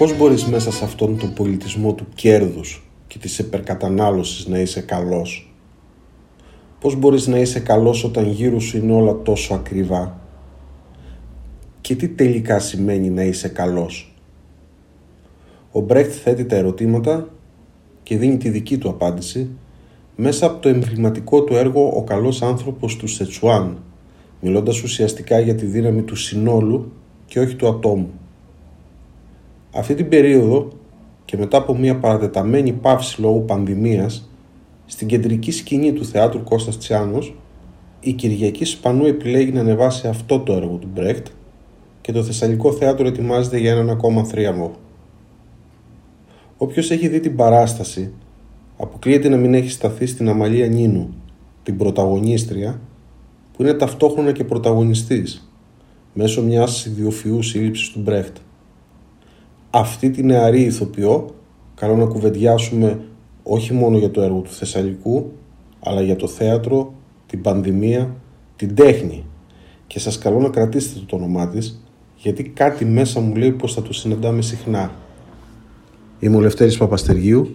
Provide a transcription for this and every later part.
Πώς μπορείς μέσα σε αυτόν τον πολιτισμό του κέρδους και της υπερκατανάλωσης να είσαι καλός; Πώς μπορείς να είσαι καλός όταν γύρω σου είναι όλα τόσο ακριβά; Και τι τελικά σημαίνει να είσαι καλός; Ο Μπρέχτ θέτει τα ερωτήματα και δίνει τη δική του απάντηση μέσα από το εμβληματικό του έργο «Ο καλός άνθρωπος του Σετσουάν», μιλώντας ουσιαστικά για τη δύναμη του συνόλου και όχι του ατόμου. Αυτή την περίοδο και μετά από μια παρατεταμένη παύση λόγω πανδημίας, στην κεντρική σκηνή του θεάτρου Κώστας Τσιάνος, η Κυριακή Σπανού επιλέγει να ανεβάσει αυτό το έργο του Μπρέχτ και το Θεσσαλικό Θέατρο ετοιμάζεται για έναν ακόμα θρίαμβο. Όποιος έχει δει την παράσταση, αποκλείεται να μην έχει σταθεί στην Αμαλία Νίνου, την πρωταγωνίστρια, που είναι ταυτόχρονα και πρωταγωνιστής, μέσω μιας ιδιοφυούς σύλληψης του Μπρέχτ αυτή τη νεαρή ηθοποιό καλό να κουβεντιάσουμε όχι μόνο για το έργο του Θεσσαλικού αλλά για το θέατρο, την πανδημία, την τέχνη και σας καλώ να κρατήσετε το όνομά της γιατί κάτι μέσα μου λέει πως θα το συναντάμε συχνά. Είμαι ο Λευτέρης Παπαστεργίου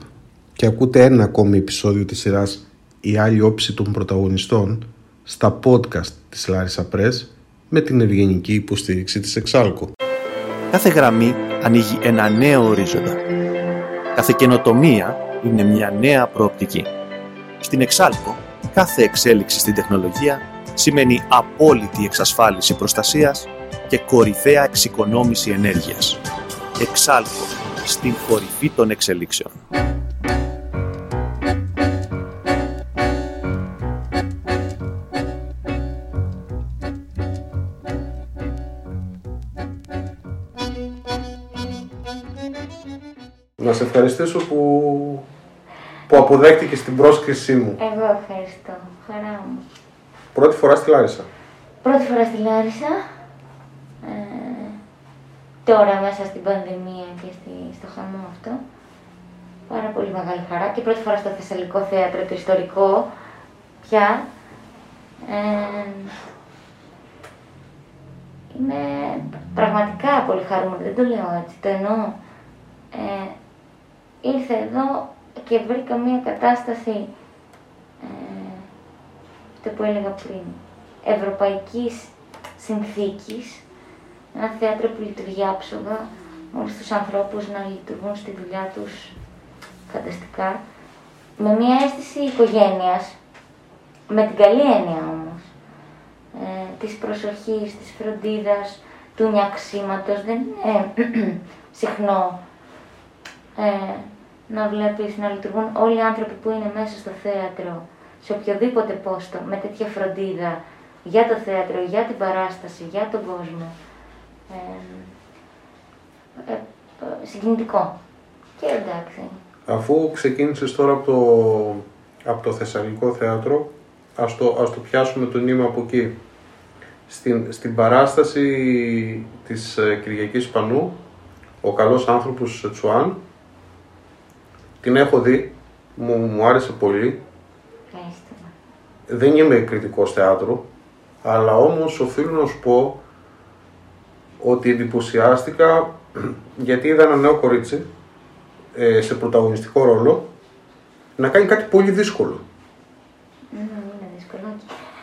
και ακούτε ένα ακόμη επεισόδιο της σειράς «Η άλλη όψη των πρωταγωνιστών» στα podcast της Larissa Press με την ευγενική υποστήριξη της Exalco. Κάθε γραμμή ανοίγει ένα νέο ορίζοντα. Κάθε καινοτομία είναι μια νέα προοπτική. Στην Exalco, κάθε εξέλιξη στην τεχνολογία σημαίνει απόλυτη εξασφάλιση προστασίας και κορυφαία εξοικονόμηση ενέργειας. Exalco, στην κορυφή των εξελίξεων. Ευχαριστήσω που, που αποδέχτηκες την πρόσκλησή μου. Εγώ ευχαριστώ. Χαρά μου. Πρώτη φορά στη Λάρισα. Πρώτη φορά στη Λάρισα. Ε, τώρα μέσα στην πανδημία και στη, στο χαμό αυτό. Πάρα πολύ μεγάλη χαρά. Και πρώτη φορά στο Θεσσαλικό Θέατρο, το ιστορικό πια. Ε, είναι πραγματικά πολύ χαρούμενο, δεν το λέω έτσι, το εννοώ. Ε, ήρθα εδώ και βρήκα μια κατάσταση, ε, αυτό που έλεγα πριν, ευρωπαϊκής συνθήκης, ένα θέατρο που λειτουργεί άψογα, με όλους τους ανθρώπους να λειτουργούν στη δουλειά τους φανταστικά, με μια αίσθηση οικογένειας, με την καλή έννοια όμως, ε, της προσοχής, της φροντίδας, του νιαξίματος, δεν είναι συχνό ε, να βλέπεις να λειτουργούν όλοι οι άνθρωποι που είναι μέσα στο θέατρο, σε οποιοδήποτε πόστο, με τέτοια φροντίδα για το θέατρο, για την παράσταση, για τον κόσμο. Ε, ε, ε συγκινητικό. Και εντάξει. Αφού ξεκίνησες τώρα από το, από το Θεσσαλικό Θέατρο, ας το, ας το πιάσουμε το νήμα από εκεί. Στην, στην παράσταση της ε, Κυριακής Πανού, ο καλός άνθρωπος Τσουάν, την έχω δει, μου, μου άρεσε πολύ. Δεν είμαι κριτικός θεάτρου, αλλά όμως οφείλω να σου πω ότι εντυπωσιάστηκα γιατί είδα ένα νέο κορίτσι ε, σε πρωταγωνιστικό ρόλο να κάνει κάτι πολύ δύσκολο.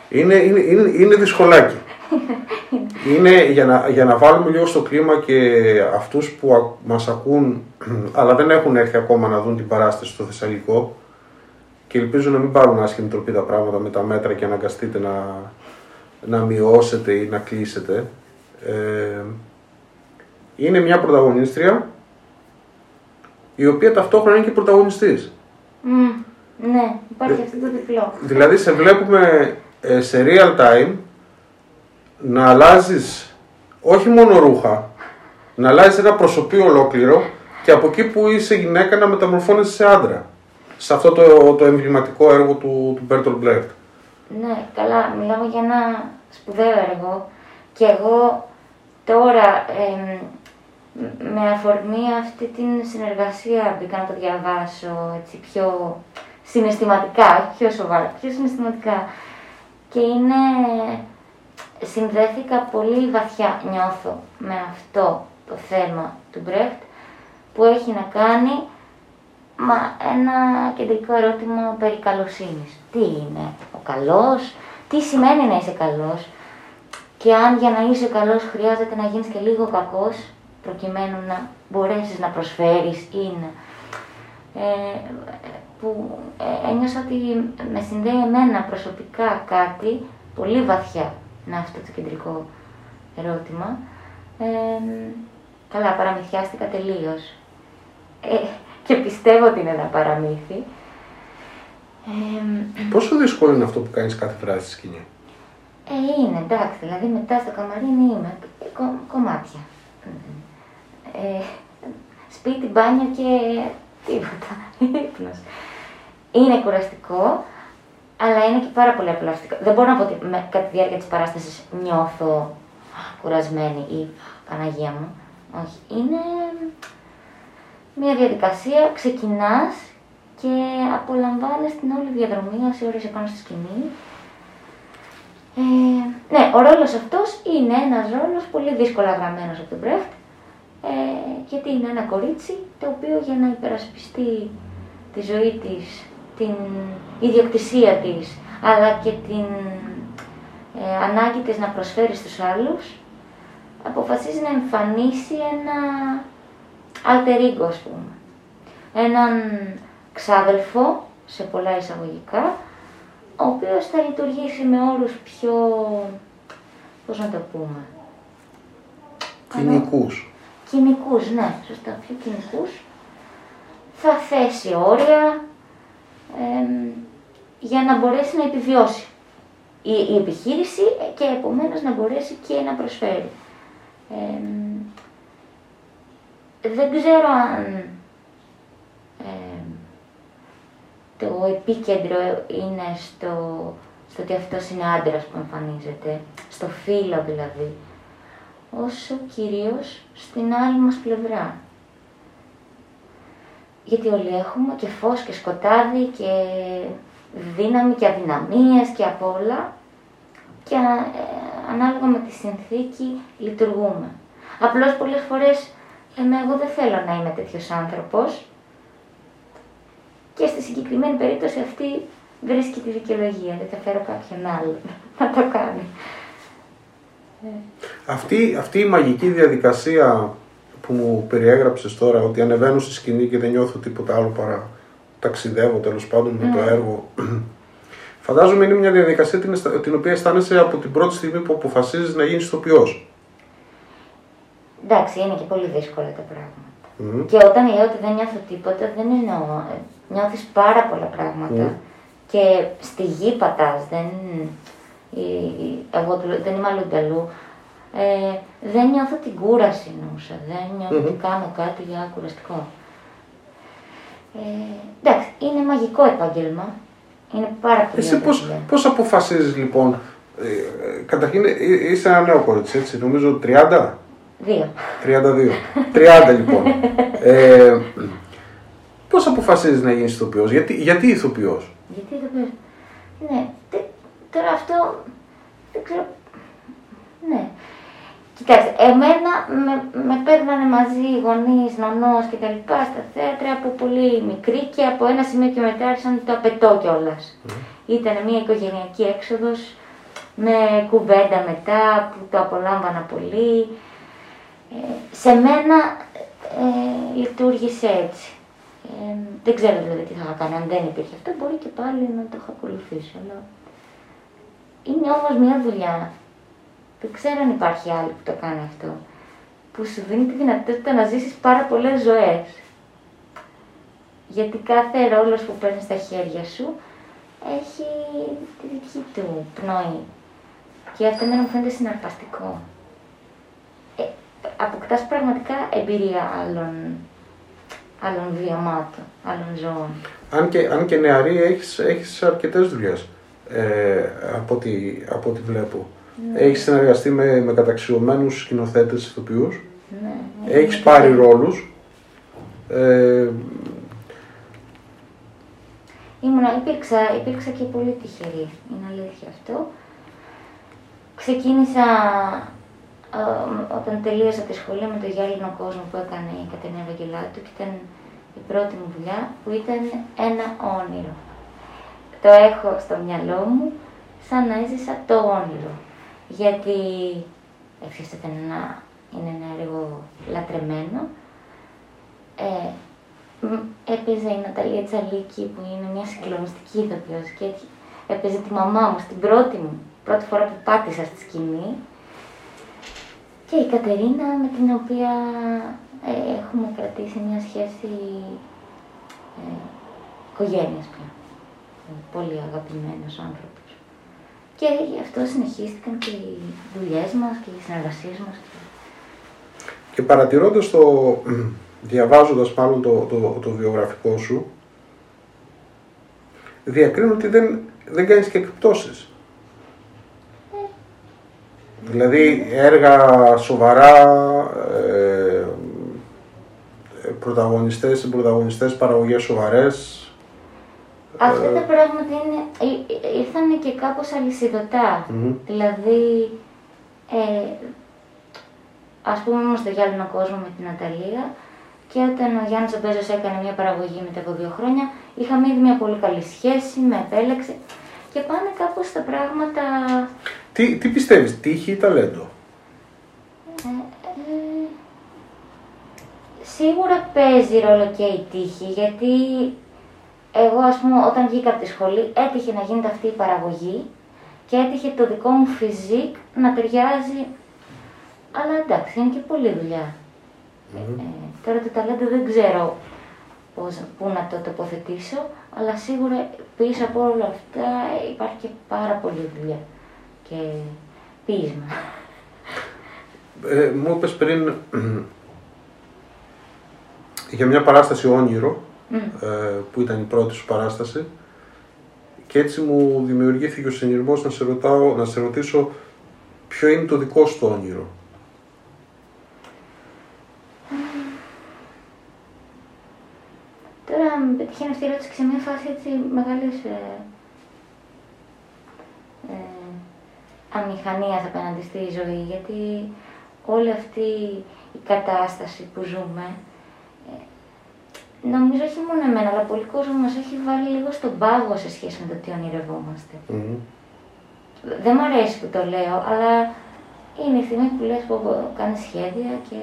Είναι, είναι, είναι, είναι δυσκολάκι. είναι για να, για να βάλουμε λίγο στο κλίμα και αυτούς που μας ακούν αλλά δεν έχουν έρθει ακόμα να δουν την παράσταση στο Θεσσαλικό και ελπίζω να μην πάρουν άσχημη τροπή τα πράγματα με τα μέτρα και αναγκαστείτε να, να μειώσετε ή να κλείσετε. Ε, είναι μια πρωταγωνίστρια η οποία ταυτόχρονα είναι και πρωταγωνιστής. ναι, υπάρχει αυτό το διπλό. Δηλαδή σε βλέπουμε ε, σε real time να αλλάζεις όχι μόνο ρούχα, να αλλάζεις ένα προσωπείο ολόκληρο και από εκεί που είσαι γυναίκα να μεταμορφώνεσαι σε άντρα. Σε αυτό το, το εμβληματικό έργο του, του Μπέρτολ Μπλέχτ. Ναι, καλά, μιλάμε για ένα σπουδαίο έργο και εγώ τώρα με αφορμή αυτή την συνεργασία μπήκα να το διαβάσω έτσι πιο συναισθηματικά, πιο σοβαρά, πιο συναισθηματικά και είναι συνδέθηκα πολύ βαθιά νιώθω με αυτό το θέμα του Μπρέχτ που έχει να κάνει με ένα κεντρικό ερώτημα περί καλοσύνης. Τι είναι ο καλός, τι σημαίνει να είσαι καλός και αν για να είσαι καλός χρειάζεται να γίνεις και λίγο κακός προκειμένου να μπορέσεις να προσφέρεις ή να... Ε, που ε, ένιωσα ότι με συνδέει εμένα προσωπικά κάτι πολύ βαθιά με αυτό το κεντρικό ερώτημα. Ε, καλά, παραμυθιάστηκα τελείως. Ε, και πιστεύω ότι είναι ένα παραμύθι. Ε, Πόσο δύσκολο είναι αυτό που κάνεις κάθε βράδυ στη σκηνή; Ε, είναι, εντάξει, δηλαδή μετά στο καμαρίνι είμαι κο, κομμάτια. Ε, σπίτι, μπάνιο και τίποτα, ύπνος. Είναι κουραστικό, αλλά είναι και πάρα πολύ απολαυστικό. Δεν μπορώ να πω ότι με, κατά τη διάρκεια της παράστασης νιώθω κουρασμένη ή Παναγία μου. Όχι, είναι μια διαδικασία, ξεκινάς και απολαμβάνεις την όλη διαδρομή όσοι ώρες επάνω στη σκηνή. Ε, ναι, ο ρόλος αυτός είναι ένας ρόλος πολύ δύσκολα γραμμένος από τον Μπρέχτ, ε, γιατί είναι ένα κορίτσι το οποίο για να υπερασπιστεί τη ζωή της, την ιδιοκτησία της, αλλά και την ε, ανάγκη της να προσφέρει στους άλλους, αποφασίζει να εμφανίσει ένα alter ego, ας πούμε. Έναν ξάδελφο, σε πολλά εισαγωγικά, ο οποίος θα λειτουργήσει με όρους πιο, πώς να το πούμε, Κοινικούς. κοινικούς, ναι, σωστά, πιο κοινικούς. Θα θέσει όρια για να μπορέσει να επιβιώσει η, η επιχείρηση και επομένως να μπορέσει και να προσφέρει δεν ξέρω αν ε, το επίκεντρο είναι στο, στο ότι αυτός είναι άντρας που εμφανίζεται, στο φύλλο δηλαδή, όσο κυρίως στην άλλη μας πλευρά. Γιατί όλοι έχουμε και φως και σκοτάδι και δύναμη και αδυναμίες και απ' όλα και ε, ανάλογα με τη συνθήκη λειτουργούμε. Απλώς πολλές φορές Εμένα εγώ δεν θέλω να είμαι τέτοιος άνθρωπος και στη συγκεκριμένη περίπτωση αυτή βρίσκει τη δικαιολογία, δεν θα φέρω κάποιον άλλο να το κάνει. Αυτή, αυτή η μαγική διαδικασία που μου περιέγραψες τώρα, ότι ανεβαίνω στη σκηνή και δεν νιώθω τίποτα άλλο παρά ταξιδεύω τέλος πάντων με το ναι. έργο. Φαντάζομαι είναι μια διαδικασία την, την οποία αισθάνεσαι από την πρώτη στιγμή που αποφασίζεις να γίνεις ηθοποιός. Εντάξει, είναι και πολύ δύσκολα τα πράγματα. Mm. Και όταν λέω ότι δεν νιώθω τίποτα, δεν εννοώ. Ε, Νιώθεις πάρα πολλά πράγματα. Mm. Και στη γη πατάς, δεν. Εγώ δεν είμαι αλλού ε, δεν νιώθω την κούραση νούσα. Δεν νιώθω mm-hmm. ότι κάνω κάτι για κουραστικό. Ε, εντάξει, είναι μαγικό επάγγελμα. Είναι πάρα πολύ Εσύ πώς, πώς αποφασίζεις λοιπόν, ε, ε καταρχήν ε, είσαι ένα νέο κορίτσι έτσι, νομίζω 30. Δύο. 32. 30 λοιπόν. ε, Πώς αποφασίζεις να γίνεις ηθοποιός, γιατί, γιατί ηθοποιός; Γιατί ηθοποιός; Ναι, τώρα αυτό δεν ξέρω. Ναι. Κοιτάξτε, εμένα με, με παίρνανε μαζί οι γονείς, νονό και τα λοιπά στα θέατρα από πολύ μικρή και από ένα σημείο και μετά άρχισαν το απαιτώ κιόλας. Mm. Ήταν μια οικογενειακή έξοδος με κουβέντα μετά που το απολάμβανα πολύ. Ε, σε μένα ε, λειτουργήσε έτσι. Ε, δεν ξέρω δηλαδή τι θα έκανα αν δεν υπήρχε αυτό, μπορεί και πάλι να το έχω ακολουθήσει. Αλλά... Είναι όμως μια δουλειά. Δεν ξέρω αν υπάρχει άλλη που το κάνει αυτό. Που σου δίνει τη δυνατότητα να ζήσεις πάρα πολλές ζωές. Γιατί κάθε ρόλος που παίρνει στα χέρια σου έχει τη δική του πνοή. Και αυτό με μου φαίνεται συναρπαστικό αποκτάς πραγματικά εμπειρία άλλων, άλλων βιωμάτων, άλλων ζώων. Αν και, αν και νεαρή έχεις, έχεις αρκετές δουλειές, ε, από, ό,τι, από ό,τι βλέπω. Ναι. Έχεις συνεργαστεί με, με καταξιωμένους σκηνοθέτες ηθοποιούς, ναι, έχεις πάρει ρόλους. Ε, Ήμουνα, υπήρξα, υπήρξα και πολύ τυχερή, είναι αλήθεια αυτό. Ξεκίνησα όταν τελείωσα τη σχολή με το γυάλινο κόσμο που έκανε η Κατερίνα Ευαγγελάτου και ήταν η πρώτη μου δουλειά που ήταν ένα όνειρο. Το έχω στο μυαλό μου σαν να έζησα το όνειρο. Γιατί έτσι ήταν ένα, είναι ένα έργο λατρεμένο. Ε, έπαιζε η Ναταλία Τσαλίκη που είναι μια συγκλονιστική ηθοποιός και έπαιζε τη μαμά μου στην πρώτη μου, πρώτη φορά που πάτησα στη σκηνή και η Κατερίνα με την οποία ε, έχουμε κρατήσει μια σχέση ε, οικογένειας πια. Πολύ αγαπημένος άνθρωπος. Και γι' αυτό συνεχίστηκαν και οι δουλειές μας και οι συνεργασίες μας. Και παρατηρώντας το, διαβάζοντας μάλλον το, το, το βιογραφικό σου, διακρίνω ότι δεν, δεν κάνεις και εκπτώσεις. Δηλαδή έργα σοβαρά, ε, πρωταγωνιστές, πρωταγωνιστές παραγωγές σοβαρές. Αυτά τα πράγματα είναι, ήρθαν και κάπως Δηλαδή, ε, ας πούμε όμως στο γυάλινο κόσμο με την Αταλία και όταν ο Γιάννης Ομπέζος έκανε μια παραγωγή μετά από δύο χρόνια, είχαμε ήδη μια πολύ καλή σχέση, με επέλεξε και πάνε κάπως τα πράγματα τι, τι πιστεύεις, τύχη ή ταλέντο; Ε, ε, σίγουρα παίζει ρόλο και η τύχη, γιατί εγώ ας πούμε όταν βγήκα από τη σχολή έτυχε να γίνεται αυτή η παραγωγή και έτυχε το δικό μου φυσικ να ταιριάζει, αλλά εντάξει, είναι και πολλή Ε, τώρα το ταλέντο δεν ξέρω πώς, πού να το τοποθετήσω, αλλά σίγουρα πίσω από όλα αυτά υπάρχει και πάρα πολλή δουλειά και πείσμα. Ε, μου είπες πριν για μια παράσταση όνειρο, ε, που ήταν η πρώτη σου παράσταση και έτσι μου δημιουργήθηκε ο συνειρμός να σε, ρωτάω, να σε ρωτήσω ποιο είναι το δικό σου το όνειρο. Τώρα με πετυχαίνει αυτή η ερώτηση σε μια φάση έτσι μεγάλης ε, ε αμηχανίας απέναντι στη ζωή, γιατί όλη αυτή η κατάσταση που ζούμε, ε, νομίζω όχι μόνο εμένα, αλλά πολύ κόσμο μας έχει βάλει λίγο στον πάγο σε σχέση με το τι ονειρευόμαστε. Mm. Δεν μου αρέσει που το λέω, αλλά είναι η στιγμή που λες που κάνεις σχέδια και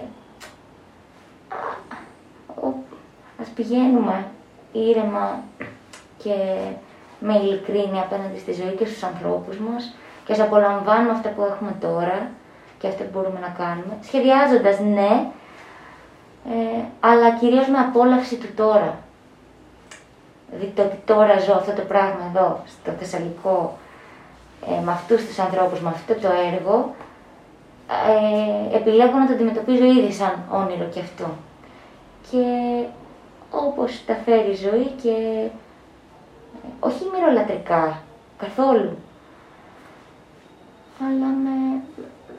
ας πηγαίνουμε ήρεμα και με ειλικρίνεια απέναντι στη ζωή και στους ανθρώπους μας και ας απολαμβάνουμε αυτά που έχουμε τώρα και αυτά που μπορούμε να κάνουμε, σχεδιάζοντας ναι, ε, αλλά κυρίως με απόλαυση του τώρα. Δηλαδή το ότι τώρα ζω αυτό το πράγμα εδώ, στο Θεσσαλικό, ε, με αυτούς τους ανθρώπους, με αυτό το έργο, ε, επιλέγω να το αντιμετωπίζω ήδη σαν όνειρο και αυτό. Και όπως τα φέρει η ζωή και ε, όχι μυρολατρικά, καθόλου αλλά με,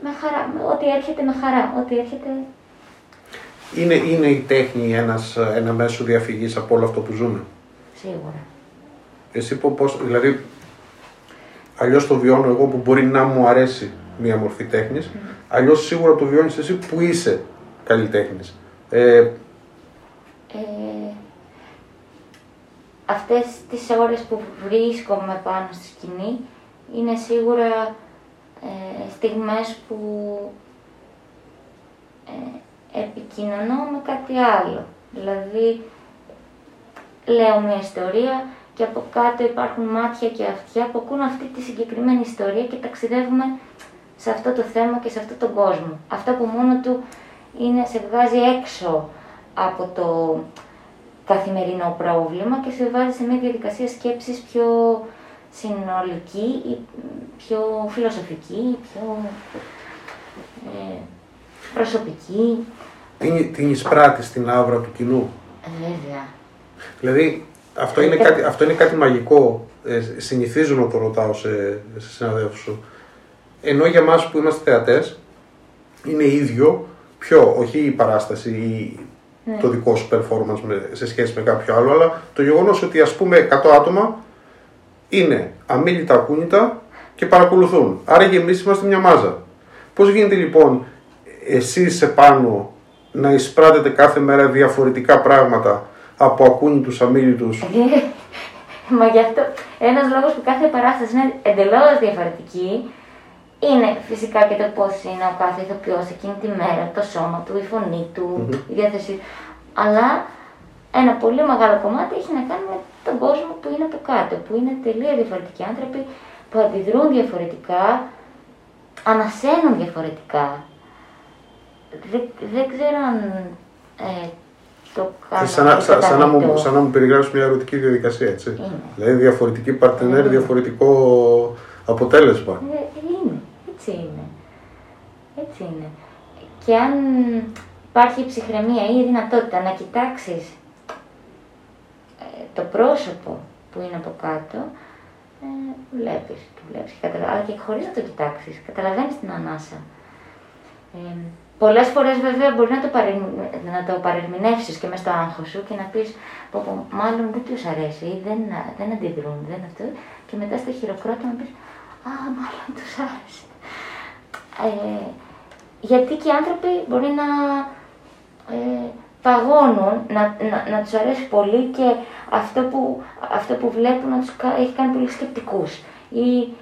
με χαρά, με, ό,τι έρχεται με χαρά, ό,τι έρχεται... Είναι, είναι η τέχνη ένας, ένα μέσο διαφυγής από όλο αυτό που ζούμε. Σίγουρα. Εσύ πώς, δηλαδή, αλλιώς το βιώνω εγώ που μπορεί να μου αρέσει μία μορφή τέχνης, mm. αλλιώς σίγουρα το βιώνεις εσύ που είσαι καλλιτέχνης. Ε, ε, αυτές τις ώρες που βρίσκομαι πάνω στη σκηνή είναι σίγουρα ε, στιγμές που ε, επικοινωνώ με κάτι άλλο. Δηλαδή, λέω μια ιστορία και από κάτω υπάρχουν μάτια και αυτιά που ακούν αυτή τη συγκεκριμένη ιστορία και ταξιδεύουμε σε αυτό το θέμα και σε αυτόν τον κόσμο. Αυτό που μόνο του είναι, σε βγάζει έξω από το καθημερινό πρόβλημα και σε βάζει σε μια διαδικασία σκέψης πιο συνολική, ή πιο φιλοσοφική, πιο ε, προσωπική. Την, την εισπράττει στην άβρα του κοινού. Βέβαια. Δηλαδή, αυτό είναι, κάτι, αυτό είναι κάτι μαγικό. Ε, συνηθίζω να το ρωτάω σε, σε συναδέλφους σου. Ενώ για μας που είμαστε θεατές, είναι ίδιο, πιο, όχι η παράσταση ή ναι. το δικό σου performance σε σχέση με κάποιο άλλο, αλλά το γεγονός ότι ας πούμε 100 άτομα είναι αμήλυτα ακούνητα και παρακολουθούν. Άρα και εμείς είμαστε μια μάζα. Πώς γίνεται λοιπόν εσείς επάνω να εισπράτετε κάθε μέρα διαφορετικά πράγματα από ακούνητους αμήλυτους. Μα γι' αυτό ένας λόγος που κάθε παράσταση είναι εντελώς διαφορετική είναι φυσικά και το πώς είναι ο κάθε ηθοποιός εκείνη τη μέρα, το σώμα του, η φωνή του, η διάθεσή του. Αλλά ένα πολύ μεγάλο κομμάτι έχει να κάνει με τον κόσμο που είναι από κάτω, που είναι τελείως διαφορετικοί άνθρωποι, που αντιδρούν διαφορετικά, ανασένουν διαφορετικά. Δεν, δεν ξέρω αν ε, το κάνω. Σαν, να- σαν, σαν, να μου, σαν να μου περιγράψεις μια ερωτική διαδικασία, έτσι. Είναι. Δηλαδή διαφορετική παρτενέρ, Είναι. διαφορετικό αποτέλεσμα. Ε, είναι, έτσι είναι. Έτσι είναι. Και αν υπάρχει ψυχραιμία ή η δυνατότητα να κοιτάξεις ε, το πρόσωπο που είναι από κάτω, ε, βλέπεις, το βλέπεις, και καταλα- αλλά και χωρίς να το κοιτάξεις, καταλαβαίνεις την ανάσα. Ε, πολλές φορές βέβαια μπορεί να το, παρεμ- να το παρερμηνεύσεις και μες στο άγχος σου και να πεις πω, πω, μάλλον δεν τους αρέσει ή δεν, δεν αντιδρούν, δεν αυτό και μετά στο χειροκρότημα να πεις α, μάλλον τους άρεσε. Ε, γιατί και οι άνθρωποι μπορεί να ε, παγώνουν, να, να, να τους αρέσει πολύ και αυτό που, αυτό που βλέπουν να τους κα- έχει κάνει πολύ σκεπτικούς. Ή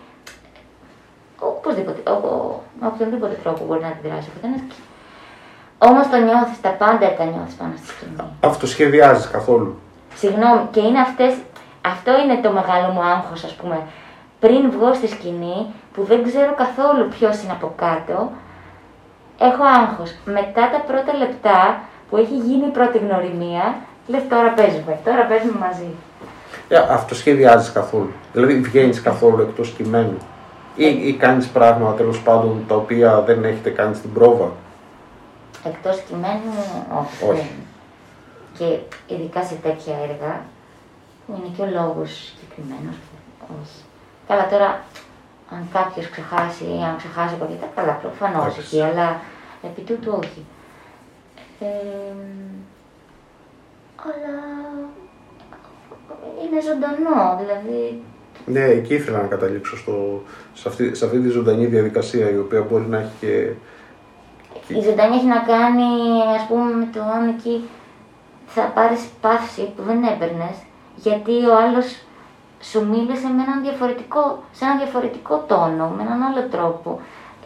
οπωσδήποτε, ο, ο, με οποιονδήποτε τρόπο μπορεί να αντιδράσει ο καθένας. Όμως το νιώθεις, τα πάντα τα νιώθεις πάνω στη σκηνή. Αυτοσχεδιάζεις καθόλου. Συγγνώμη, και είναι αυτές, αυτό είναι το μεγάλο μου άγχος, ας πούμε. Πριν βγω στη σκηνή, που δεν ξέρω καθόλου ποιος είναι από κάτω, έχω άγχος. Μετά τα πρώτα λεπτά που έχει γίνει η πρώτη γνωριμία, λες τώρα παίζουμε, τώρα παίζουμε μαζί. Ε, αυτοσχεδιάζεις καθόλου. Δηλαδή βγαίνεις καθόλου εκτός κειμένου. Ή, ή κάνεις πράγματα τέλος πάντων τα οποία δεν έχετε κάνει στην πρόβα; Εκτός κειμένου, όχι. Όχι. δεν. Και ειδικά σε τέτοια έργα, που είναι και ο λόγος συγκεκριμένος, όχι. Καλά τώρα, αν κάποιος ξεχάσει ή αν ξεχάσει κάποια, καλά προφανώς Όχι. όχι, αλλά επί τούτου όχι. Ε, αλλά είναι ζωντανό, δηλαδή Ναι, εκεί ήθελα να καταλήξω στο, σε, αυτή, σε αυτή τη ζωντανή διαδικασία η οποία μπορεί να έχει και. Η ζωντανή έχει να κάνει, ας πούμε, με το αν εκεί θα πάρεις παύση που δεν έπαιρνες, γιατί ο άλλος σου μίλησε με έναν διαφορετικό, σε έναν διαφορετικό τόνο, με έναν άλλο τρόπο.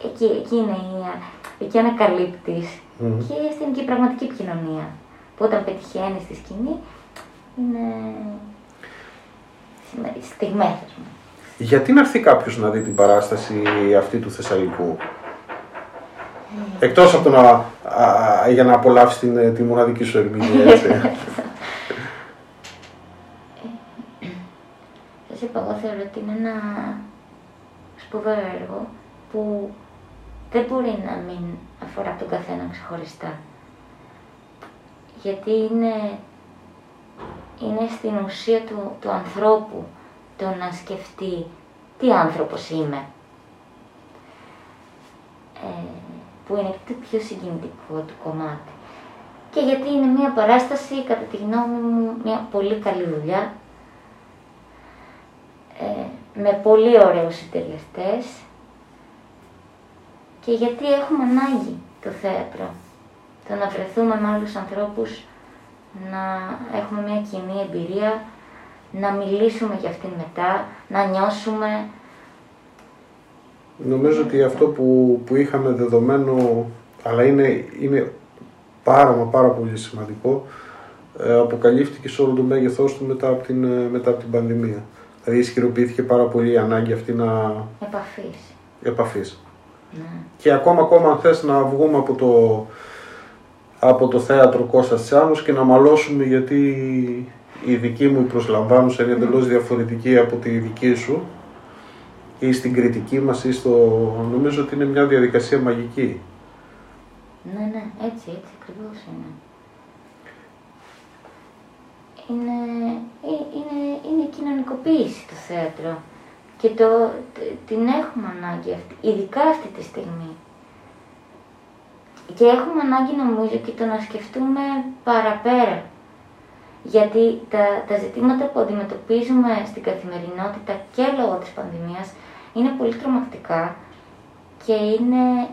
Εκεί, εκεί είναι η, εκεί ανακαλύπτεις. Μμμ. Και στην και η πραγματική επικοινωνία. Που όταν πετυχαίνει στη σκηνή, είναι στιγμές, ας πούμε. Γιατί να έρθει κάποιος να δει την παράσταση αυτή του Θεσσαλικού; Εκτός από το να, α, α, για να απολαύσει την, τη μοναδική σου ερμηνεία, έτσι. Σας είπα, εγώ θεωρώ ότι είναι ένα σπουδαίο έργο που δεν μπορεί να μην αφορά τον καθένα ξεχωριστά. Γιατί είναι, είναι στην ουσία του, του ανθρώπου το να σκεφτεί τι άνθρωπος είμαι. Ε, που είναι και το πιο συγκινητικό του κομμάτι. Και γιατί είναι μια παράσταση, κατά τη γνώμη μου, μια πολύ καλή δουλειά, ε, με πολύ ωραίους συντελεστές και γιατί έχουμε ανάγκη το θέατρο. Το να βρεθούμε με άλλους ανθρώπους, να έχουμε μια κοινή εμπειρία, να μιλήσουμε για αυτήν μετά, να νιώσουμε. Νομίζω ότι αυτό που, που είχαμε δεδομένο, αλλά είναι, είναι πάρα μα πάρα πολύ σημαντικό, ε, αποκαλύφθηκε σε όλο το μέγεθός του μετά από την, ε, μετά από την πανδημία. Δηλαδή ισχυροποιήθηκε πάρα πολύ η ανάγκη αυτή να Επαφής. επαφής. Ναι. Και ακόμα ακόμα αν θες να βγούμε από το, από το θέατρο Κώστας Τσάνος και να μαλώσουμε γιατί η δική μου η προσλαμβάνουσα είναι εντελώς διαφορετική από τη δική σου ή στην κριτική μας ή στο... νομίζω ότι είναι μια διαδικασία μαγική. Ναι, ναι, έτσι, έτσι ακριβώς είναι. Είναι, ε- είναι, είναι η κοινωνικοποίηση το θέατρο και το, т- την έχουμε ανάγκη αυτή, ειδικά αυτή τη στιγμή. Και έχουμε ανάγκη νομίζω και το να σκεφτούμε παραπέρα. Γιατί τα, τα ζητήματα που αντιμετωπίζουμε στην καθημερινότητα και λόγω της πανδημίας είναι πολύ τρομακτικά και είναι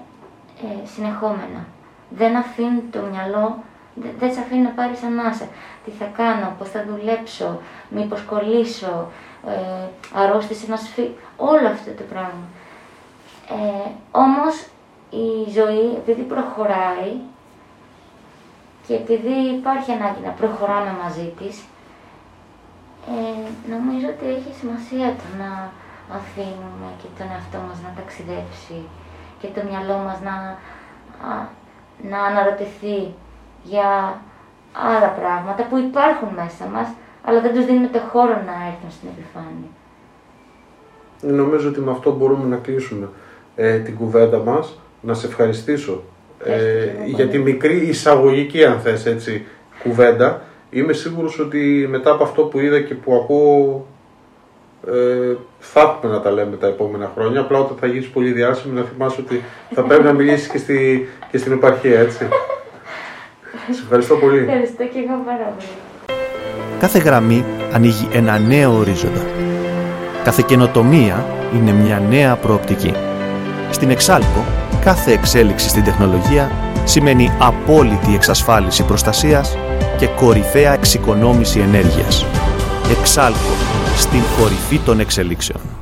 ε, συνεχόμενα. Δεν αφήνει το μυαλό, δεν, δεν σε αφήνει να πάρεις ανάσα. Τι θα κάνω, πώς θα δουλέψω, μήπως κολλήσω, ε, αρρώστησε να σφί... Όλο αυτό το πράγμα. Ε, όμως η ζωή, επειδή προχωράει και επειδή υπάρχει ανάγκη να προχωράμε μαζί της, ε, νομίζω ότι έχει σημασία το να αφήνουμε και τον εαυτό μας να ταξιδέψει και το μυαλό μας να, να αναρωτηθεί για άλλα πράγματα που υπάρχουν μέσα μας, αλλά δεν τους δίνουμε το χώρο να έρθουν στην επιφάνεια. Νομίζω ότι με αυτό μπορούμε να κλείσουμε ε, την κουβέντα μας. Να σε ευχαριστήσω ε, για τη μικρή εισαγωγική, αν θες έτσι, κουβέντα. Είμαι σίγουρος ότι μετά από αυτό που είδα και που ακούω ε, θα έχουμε να τα λέμε τα επόμενα χρόνια. Απλά όταν θα γίνεις πολύ διάσημη να θυμάσαι ότι θα πρέπει να μιλήσεις και, στη, και στην επαρχία, έτσι. Σε ευχαριστώ πολύ. Ευχαριστώ και εγώ πάρα πολύ. Κάθε γραμμή ανοίγει ένα νέο ορίζοντα. Κάθε καινοτομία είναι μια νέα προοπτική. Στην Exalco, κάθε εξέλιξη στην τεχνολογία σημαίνει απόλυτη εξασφάλιση προστασίας και κορυφαία εξοικονόμηση ενέργειας. Exalco, στην κορυφή των εξελίξεων.